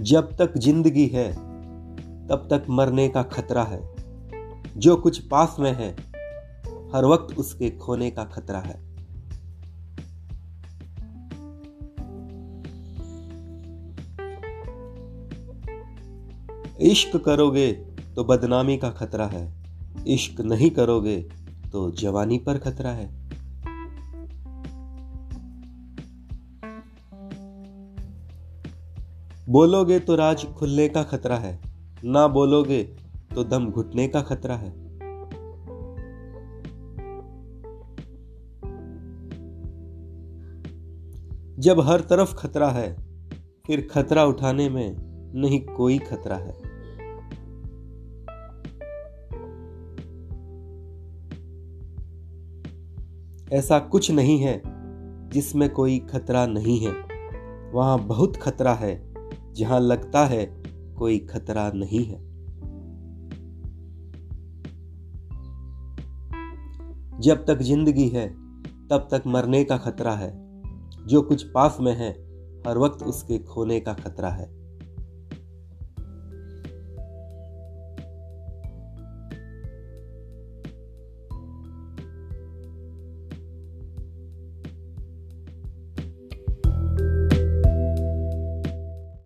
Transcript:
जब तक ज़िंदगी है, तब तक मरने का खतरा है। जो कुछ पास में है, हर वक्त उसके खोने का खतरा है। इश्क करोगे तो बदनामी का खतरा है। इश्क नहीं करोगे तो जवानी पर खतरा है। बोलोगे तो राज खुलने का खतरा है, ना बोलोगे तो दम घुटने का खतरा है। जब हर तरफ़ खतरा है, फिर खतरा उठाने में नहीं कोई खतरा है। ऐसा कुछ नहीं है जिसमें कोई खतरा नहीं है। वहाँ बहुत खतरा है। जहाँ लगता है कोई खतरा नहीं है। जब तक ज़िंदगी है, तब तक मरने का खतरा है। जो कुछ पास में है, हर वक्त उसके खोने का खतरा है।